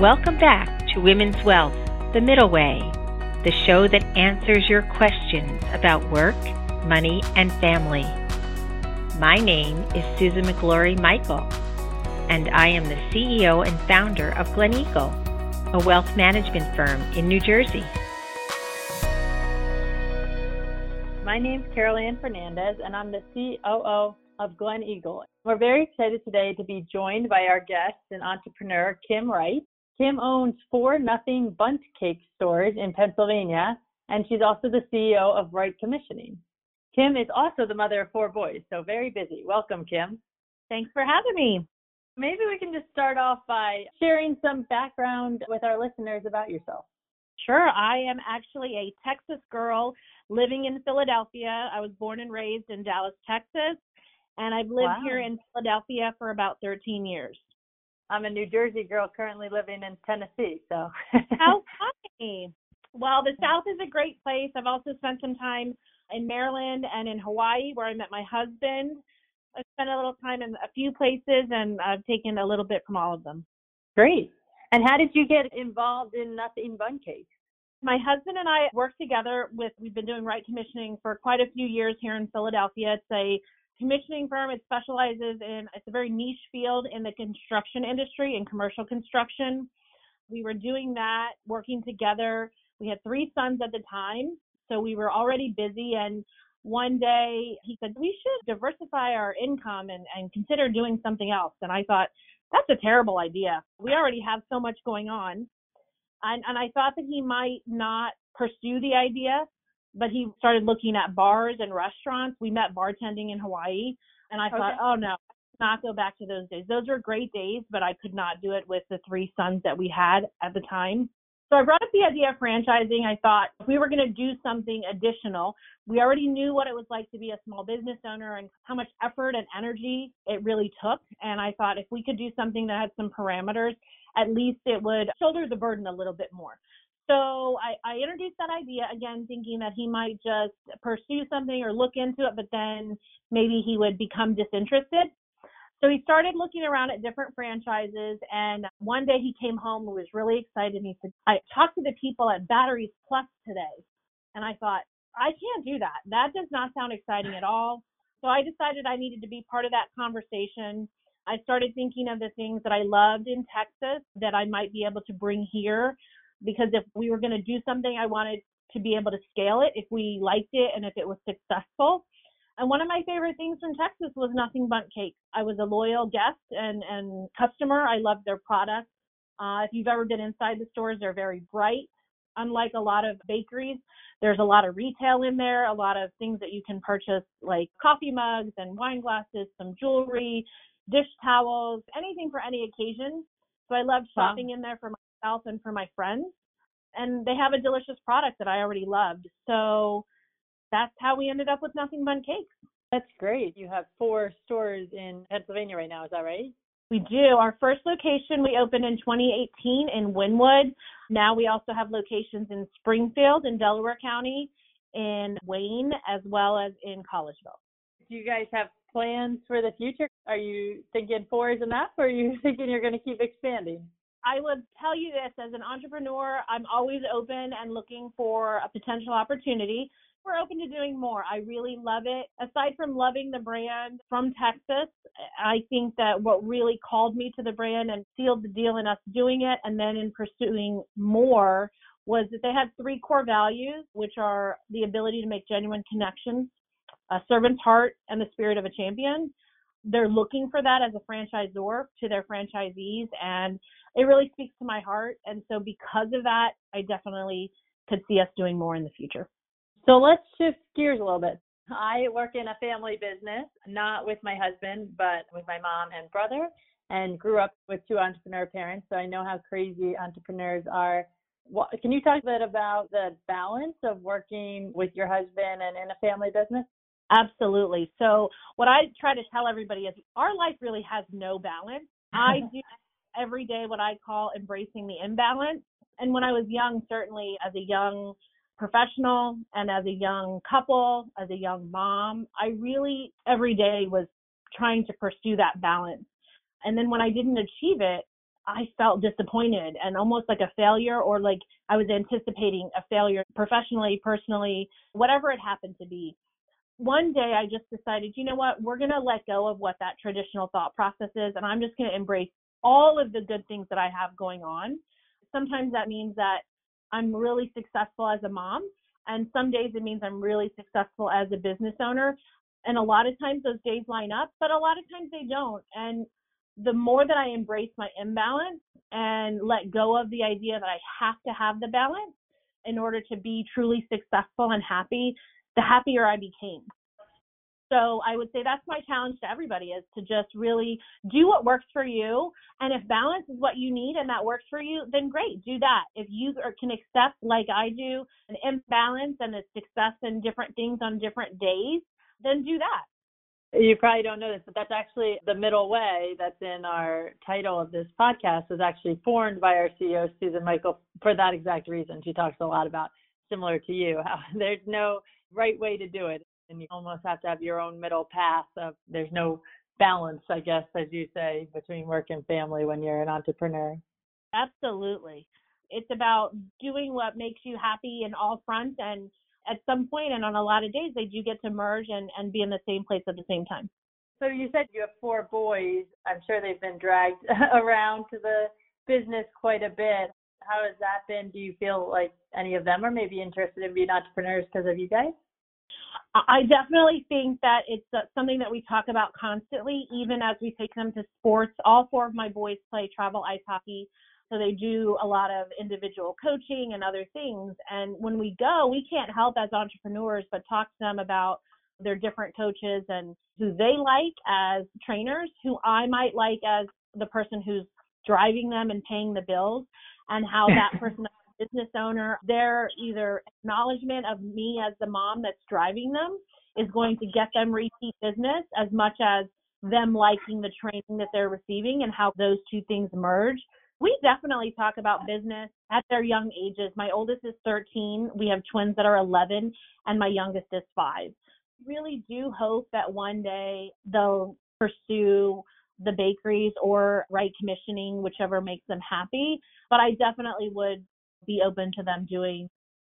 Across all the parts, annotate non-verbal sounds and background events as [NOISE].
Welcome back to Women's Wealth, The Middle Way, the show that answers your questions about work, money, and family. My name is Susan McGlory Michael, and I am the CEO and founder of Glen Eagle, a wealth management firm in New Jersey. My name is Carol Ann Fernandez, and I'm the COO of Glen Eagle. We're very excited today to be joined by our guest and entrepreneur, Kim Wright. Kim owns four Nothing Bundt Cake stores in Pennsylvania, and she's also the CEO of Wright Commissioning. Kim is also the mother of four boys, so very busy. Welcome, Kim. Thanks for having me. Maybe we can just start off by sharing some background with our listeners about yourself. Sure. I am actually a Texas girl living in Philadelphia. I was born and raised in Dallas, Texas, and I've lived Wow. here in Philadelphia for about 13 years. I'm a New Jersey girl currently living in Tennessee, so. How [LAUGHS] funny. Well, the South is a great place. I've also spent some time in Maryland and in Hawaii where I met my husband. I spent a little time in a few places and I've taken a little bit from all of them. Great. And how did you get involved in Nothing Bundt Cake? My husband and I work together with, we've been doing Wright Commissioning for quite a few years here in Philadelphia. It's a commissioning firm. It specializes in, it's a very niche field in the construction industry and commercial construction. We were doing that, working together. We had three sons at the time, so we were already busy. And one day he said, We should diversify our income and, and consider doing something else. And I thought, That's a terrible idea. We already have so much going on and, and I thought that he might not pursue the idea, but he started looking at bars and restaurants. We met bartending in Hawaii, and I thought, oh no, not go back to those days. Those were great days, but I could not do it with the three sons that we had at the time. So I brought up the idea of franchising. I thought if we were going to do something additional, we already knew what it was like to be a small business owner and how much effort and energy it really took. And I thought if we could do something that had some parameters, at least it would shoulder the burden a little bit more. So I, I introduced that idea again, thinking that he might just pursue something or look into it, but then maybe he would become disinterested. So he started looking around at different franchises, and one day he came home and was really excited. And he said, "I talked to the people at Batteries Plus today," and I thought, "I can't do that. That does not sound exciting at all." So I decided I needed to be part of that conversation. I started thinking of the things that I loved in Texas that I might be able to bring here, because if we were going to do something, I wanted to be able to scale it if we liked it and if it was successful. And one of my favorite things from Texas was Nothing Bundt Cake. I was a loyal guest and, and customer. I loved their products. Uh, if you've ever been inside the stores, they're very bright. Unlike a lot of bakeries, there's a lot of retail in there, a lot of things that you can purchase, like coffee mugs and wine glasses, some jewelry, dish towels, anything for any occasion. So I loved Wow. shopping in there for myself and for my friends. And they have a delicious product that I already loved. So that's how we ended up with Nothing Bundt Cakes. That's great. You have four stores in Pennsylvania right now, is that right? We do. Our first location we opened in 2018 in Wynnewood. Now we also have locations in Springfield in Delaware County, in Wayne, as well as in Collegeville. Do you guys have plans for the future? Are you thinking four is enough or are you [LAUGHS] thinking you're going to keep expanding? I would tell you this as an entrepreneur, I'm always open and looking for a potential opportunity. We're open to doing more. I really love it. Aside from loving the brand from Texas, I think that what really called me to the brand and sealed the deal in us doing it and then in pursuing more was that they had three core values, which are the ability to make genuine connections, a servant's heart, and the spirit of a champion. They're looking for that as a franchisor to their franchisees, and it really speaks to my heart. And so, because of that, I definitely could see us doing more in the future. So let's shift gears a little bit. I work in a family business, not with my husband, but with my mom and brother, and grew up with two entrepreneur parents. So I know how crazy entrepreneurs are. What, can you talk a bit about the balance of working with your husband and in a family business? Absolutely. So, what I try to tell everybody is our life really has no balance. I [LAUGHS] do every day what I call embracing the imbalance. And when I was young, certainly as a young professional and as a young couple, as a young mom, I really every day was trying to pursue that balance. And then when I didn't achieve it, I felt disappointed and almost like a failure or like I was anticipating a failure professionally, personally, whatever it happened to be. One day I just decided, you know what, we're going to let go of what that traditional thought process is and I'm just going to embrace all of the good things that I have going on. Sometimes that means that I'm really successful as a mom and some days it means I'm really successful as a business owner. And a lot of times those days line up, but a lot of times they don't. And the more that I embrace my imbalance and let go of the idea that I have to have the balance in order to be truly successful and happy, the happier I became. So I would say that's my challenge to everybody is to just really do what works for you. And if balance is what you need and that works for you, then great, do that. If you can accept, like I do, an imbalance and a success in different things on different days, then do that. You probably don't know this, but that's actually the middle way that's in our title of this podcast was actually formed by our CEO, Susan Michael, for that exact reason. She talks a lot about similar to you, how [LAUGHS] there's no right way to do it and you almost have to have your own middle path of there's no balance i guess as you say between work and family when you're an entrepreneur. Absolutely. It's about doing what makes you happy in all fronts and at some point and on a lot of days they do get to merge and, and be in the same place at the same time. So you said you have four boys. I'm sure they've been dragged [LAUGHS] around to the business quite a bit how has that been do you feel like any of them are maybe interested in being entrepreneurs because of you guys I definitely think that it's uh, something that we talk about constantly, even as we take them to sports. All four of my boys play travel ice hockey, so they do a lot of individual coaching and other things. And when we go, we can't help as entrepreneurs but talk to them about their different coaches and who they like as trainers, who I might like as the person who's driving them and paying the bills, and how that [LAUGHS] person business owner, their either acknowledgement of me as the mom that's driving them is going to get them repeat business as much as them liking the training that they're receiving and how those two things merge. We definitely talk about business at their young ages. My oldest is 13. We have twins that are 11, and my youngest is five. Really do hope that one day they'll pursue the bakeries or Wright Commissioning, whichever makes them happy. But I definitely would be open to them doing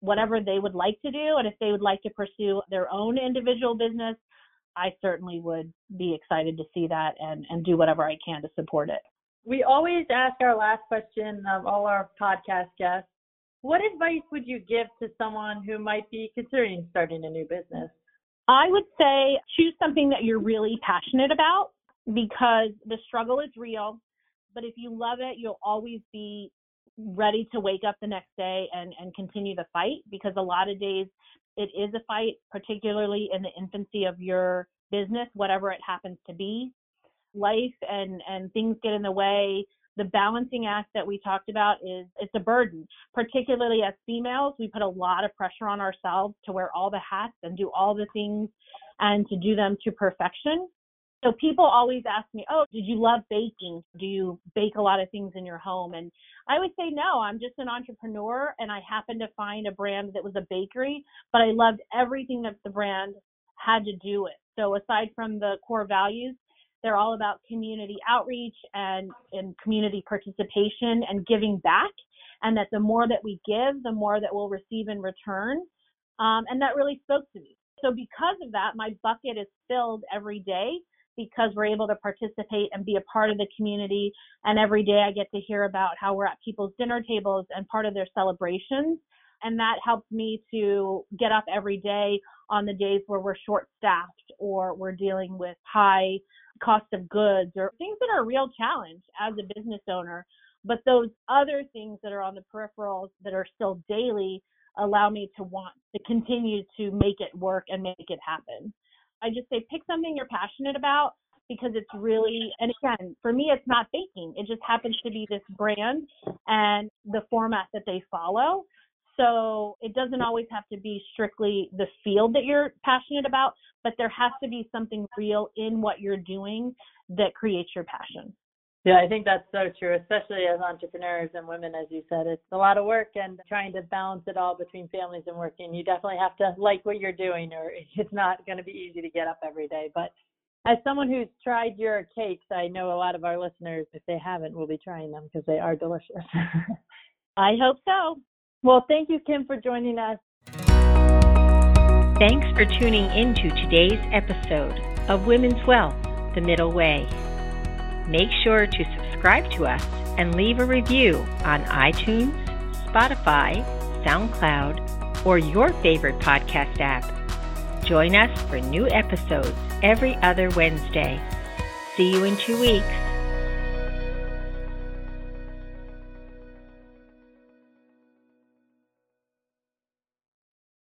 whatever they would like to do. And if they would like to pursue their own individual business, I certainly would be excited to see that and, and do whatever I can to support it. We always ask our last question of all our podcast guests What advice would you give to someone who might be considering starting a new business? I would say choose something that you're really passionate about because the struggle is real. But if you love it, you'll always be ready to wake up the next day and, and continue the fight because a lot of days it is a fight, particularly in the infancy of your business, whatever it happens to be. Life and, and things get in the way. The balancing act that we talked about is it's a burden, particularly as females. We put a lot of pressure on ourselves to wear all the hats and do all the things and to do them to perfection. So people always ask me, "Oh, did you love baking? Do you bake a lot of things in your home?" And I would say no. I'm just an entrepreneur, and I happened to find a brand that was a bakery, but I loved everything that the brand had to do with. So aside from the core values, they're all about community outreach and, and community participation and giving back. And that the more that we give, the more that we'll receive in return. Um, and that really spoke to me. So because of that, my bucket is filled every day because we're able to participate and be a part of the community. And every day I get to hear about how we're at people's dinner tables and part of their celebrations. And that helps me to get up every day on the days where we're short staffed or we're dealing with high cost of goods or things that are a real challenge as a business owner. But those other things that are on the peripherals that are still daily allow me to want to continue to make it work and make it happen. I just say pick something you're passionate about because it's really, and again, for me, it's not baking. It just happens to be this brand and the format that they follow. So it doesn't always have to be strictly the field that you're passionate about, but there has to be something real in what you're doing that creates your passion. Yeah, I think that's so true, especially as entrepreneurs and women, as you said. It's a lot of work and trying to balance it all between families and working. You definitely have to like what you're doing, or [LAUGHS] it's not going to be easy to get up every day. But As someone who's tried your cakes, I know a lot of our listeners, if they haven't, will be trying them because they are delicious. [LAUGHS] I hope so. Well, thank you, Kim, for joining us. Thanks for tuning into today's episode of Women's Wealth The Middle Way. Make sure to subscribe to us and leave a review on iTunes, Spotify, SoundCloud, or your favorite podcast app. Join us for new episodes every other Wednesday. See you in two weeks.